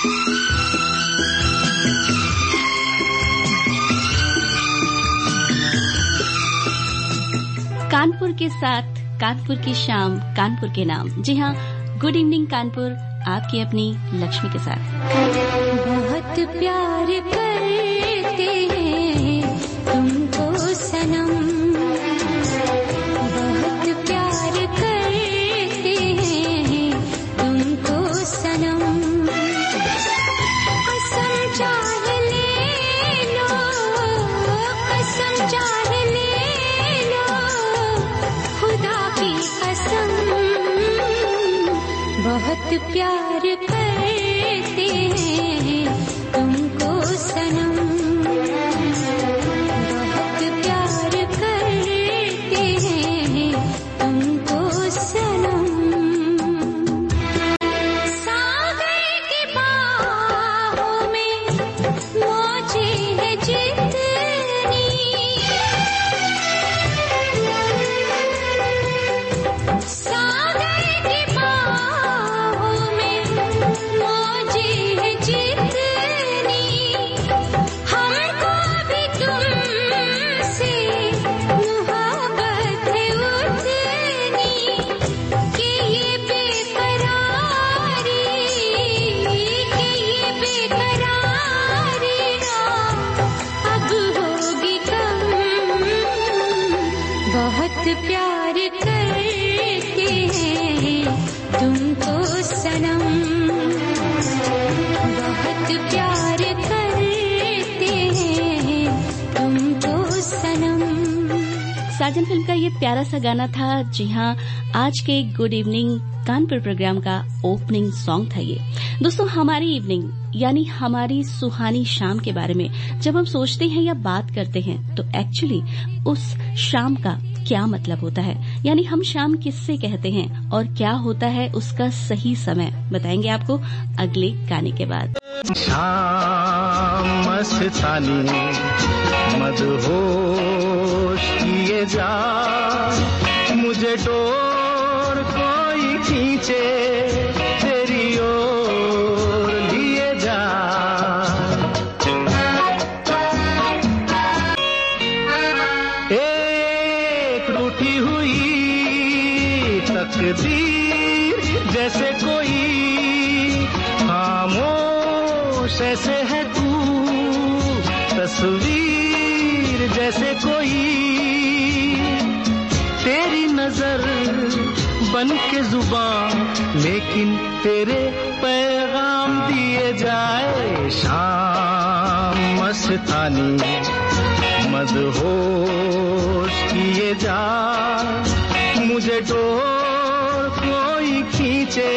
कानपुर के साथ, कानपुर की शाम, कानपुर के नाम। जी हाँ गुड इवनिंग कानपुर। आपकी अपनी लक्ष्मी के साथ। बहुत प्यार करते बहुत प्यार करते हैं तुमको सनम। बहुत प्यार करते हैं तुमको सनम। साजन फ़िल्म का ये प्यारा सा गाना था, जी हाँ आज के गुड इवनिंग कानपुर प्रोग्राम का ओपनिंग सॉन्ग था ये। दोस्तों, हमारी इवनिंग यानी हमारी सुहानी शाम के बारे में, जब हम सोचते हैं या बात करते हैं तो एक्चुअली उस शाम का क्या मतलब होता है? यानी हम शाम किससे कहते हैं और क्या होता है उसका सही समय? बताएँगे आपको अगले गाने के बाद। मदहोश जा। मुझे डोर कोई खींचे। बन के ज़ुबान, लेकिन तेरे पैगाम दिए जाए शाम मस्तानी। मदहोश किए जा, मुझे डोर कोई खींचे।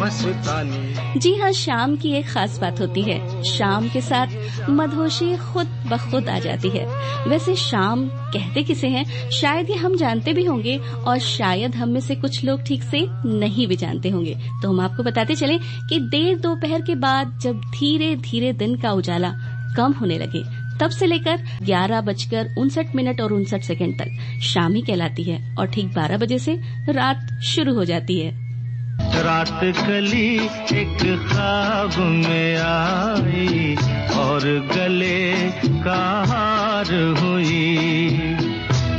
मस्तानी जी हाँ शाम की एक खास बात होती है। शाम के साथ मधोशी खुद ब खुद आ जाती है। वैसे शाम कहते किसे हैं? शायद ये हम जानते भी होंगे और शायद हम में से कुछ लोग ठीक से नहीं भी जानते होंगे। तो हम आपको बताते चले कि देर दोपहर के बाद जब धीरे धीरे दिन का उजाला कम होने लगे, तब से लेकर ग्यारह बजकर उनसठ मिनट और उनसठ सेकंड तक शाम ही कहलाती है और ठीक बारह बजे से रात शुरू हो जाती है। रात कली एक ख्वाब में आई और गले का हार हुई।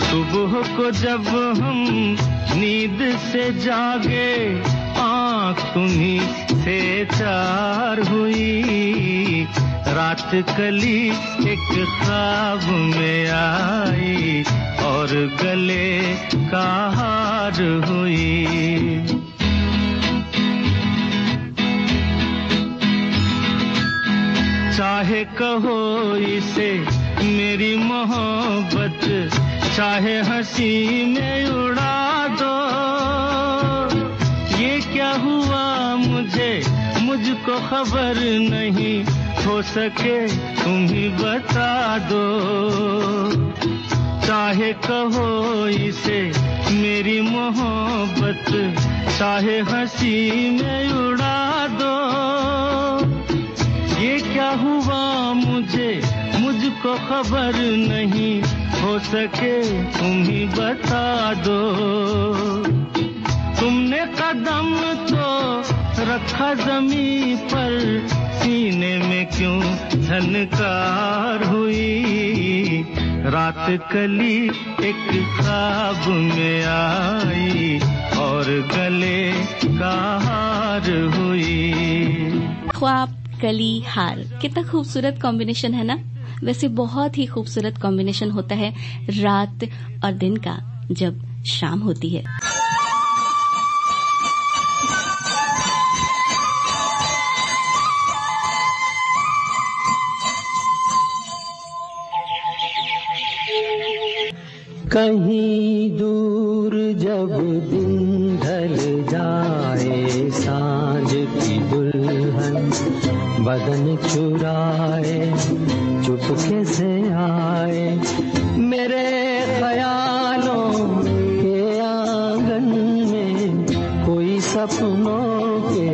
सुबह को जब हम नींद से जागे, आँख तुम्ही से चार हुई। रात कली एक ख्वाब में आई और गले का हार हुई। चाहे कहो इसे, मेरी मोहब्बत, चाहे हँसी में उड़ा दो। ये क्या हुआ मुझे? मुझको खबर नहीं, हो सके तुम ही बता दो। चाहे कहो इसे, मेरी मोहब्बत, चाहे हँसी में उड़ा दो। क्या हुआ मुझे? मुझको खबर नहीं हो सके। तुम ही बता दो। तुमने कदम तो रखा जमी पर। सीने में क्यों झनकार हुई? रात कली एक ख्वाब में आई और गले का हार हुई। ख्वाब कली हार। कितना खूबसूरत कॉम्बिनेशन है ना? वैसे बहुत ही खूबसूरत कॉम्बिनेशन होता है रात और दिन का, जब शाम होती है। कहीं दूर जब दिन ढल जाए बदन चुराए, चुपके से आए। मेरे ख्यालों के आँगन में कोई सपनों के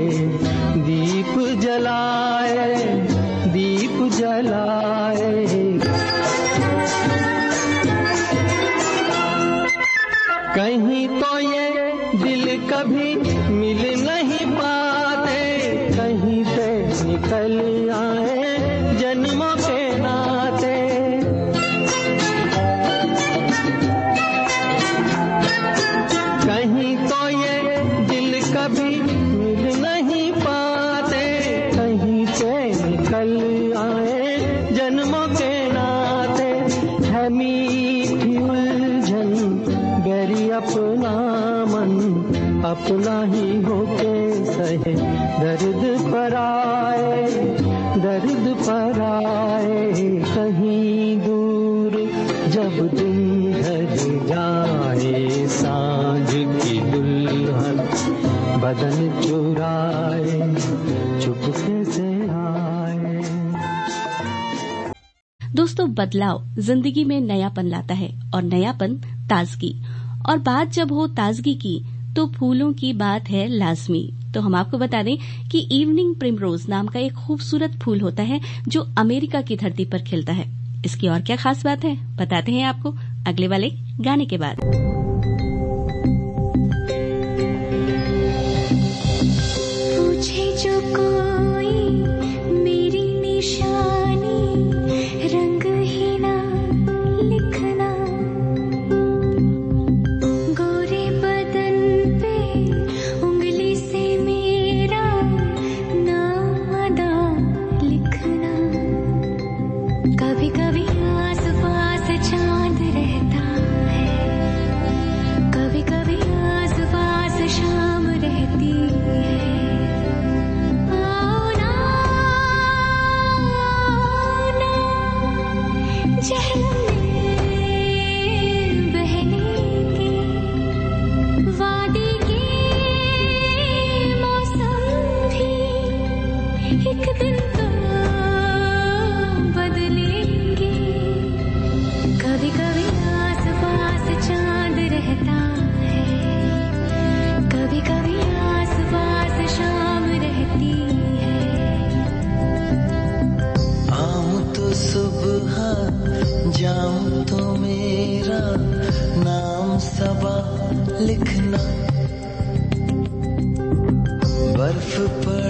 दीप जलाए दीप जलाए। कहीं तो ये दिल कभी मिल नहीं से निकल आए जन्मों के नाते। कहीं तो ये दिल कभी मिल नहीं पाते। कहीं से निकल आए जन्मों के नाते। है मीठी उलझन गरी अपना मन। अपना ही होके सहे दर्द बदन चुराए, चुपके से आए। दोस्तों, बदलाव ज़िंदगी में नयापन लाता है और नयापन ताजगी। और बात जब हो ताजगी की तो फूलों की बात है लाजमी। तो हम आपको बता दें कि इवनिंग प्रिमरोज नाम का एक खूबसूरत फूल होता है जो अमेरिका की धरती पर खिलता है। इसकी और क्या खास बात है, बताते हैं आपको अगले वाले गाने के बाद।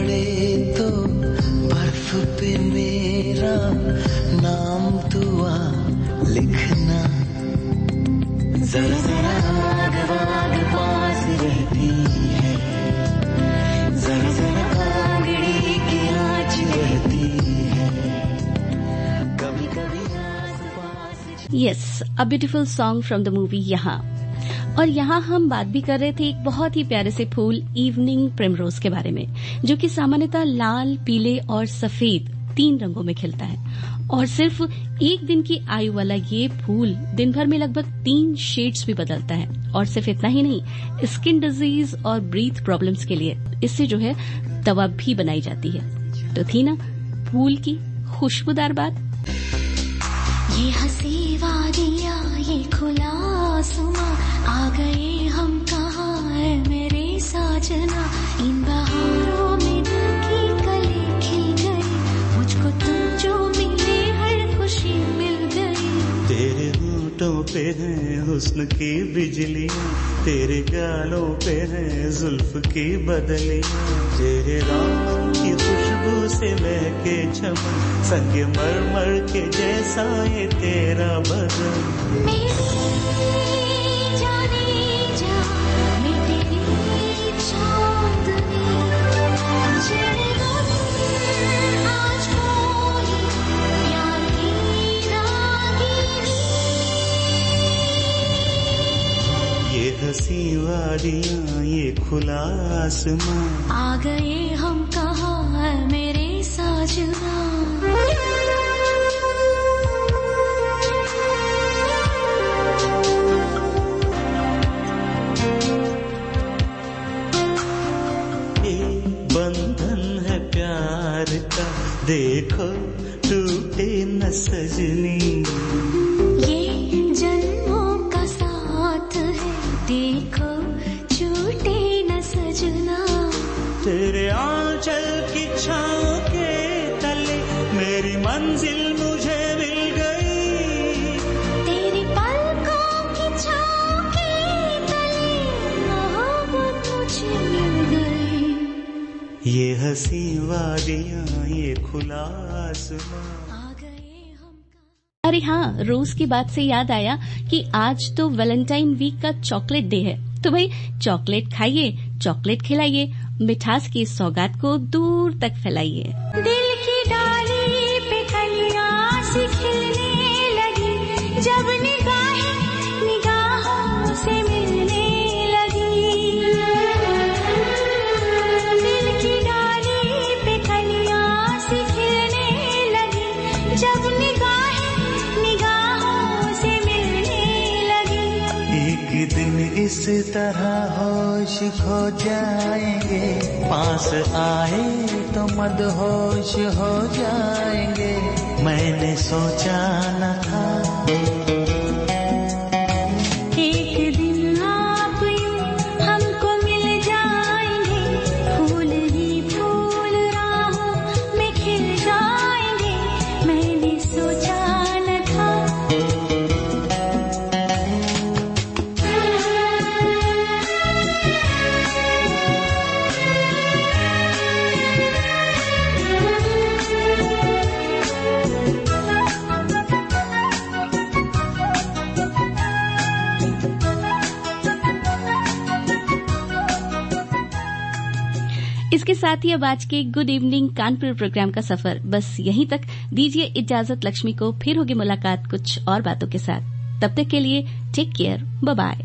पड़े तो बर्फ़ पे मेरा नाम दुआ लिखना। जरा जरा आग आग पास रहती है। जरा जरा की रहती yes a beautiful song from the movie यहाँ और यहाँ हम बात भी कर रहे थे एक बहुत ही प्यारे से फूल इवनिंग प्रिमरोज के बारे में, जो कि सामान्यतः लाल, पीले और सफ़ेद तीन रंगों में खिलता है। और सिर्फ़ एक दिन की आयु वाला ये फूल दिन भर में लगभग तीन शेड्स भी बदलता है। और सिर्फ़ इतना ही नहीं स्किन डिज़ीज़ और ब्रीथ प्रॉब्लम्स के लिए इससे जो है दवा भी बनाई जाती है। तो थी ना, फूल की खुशबूदार बात। हँसी आ गए हम कहाँ है मेरे साजना? इन बहारों में की कली खिल मुझको तुम मिले हर खुशी मिल होठों पे है की तेरे गालों पे है जुल्फ की बदलियाँ। तेरे राम महके चमन संग मर मर के जैसा ये तेरा बदन। की ये हँसी वादियाँ खुला आसमां आ गए हम मेरे साजना ये बंधन है प्यार का देखो टूटे न सजनी खुला आसमां। आ गए हम अरे हाँ रोज की बात से याद आया कि आज तो वैलेंटाइन वीक का चॉकलेट डे है। तो भाई चॉकलेट खाइए चॉकलेट खिलाइए मिठास की सौगात को दूर तक फैलाइए। दिल की डाली तरह होश खो जाएँगे। पास आए तो मदहोश हो जाएँगे। मैंने सोचा न था इसके साथ ही अब आज के गुड इवनिंग कानपुर प्रोग्राम का सफ़र। बस यहीं तक। दीजिए इजाज़त लक्ष्मी को। फिर होगी मुलाकात कुछ और बातों के साथ। तब तक के लिए टेक केयर बाय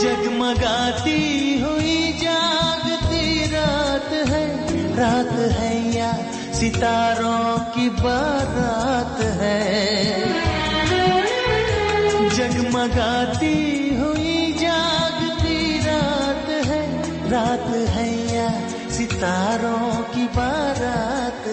जगमगाती हुई जागती रात है। रात है या सितारों की बारात है। जगमगाती हुई जागती रात है। रात है सितारों की बारात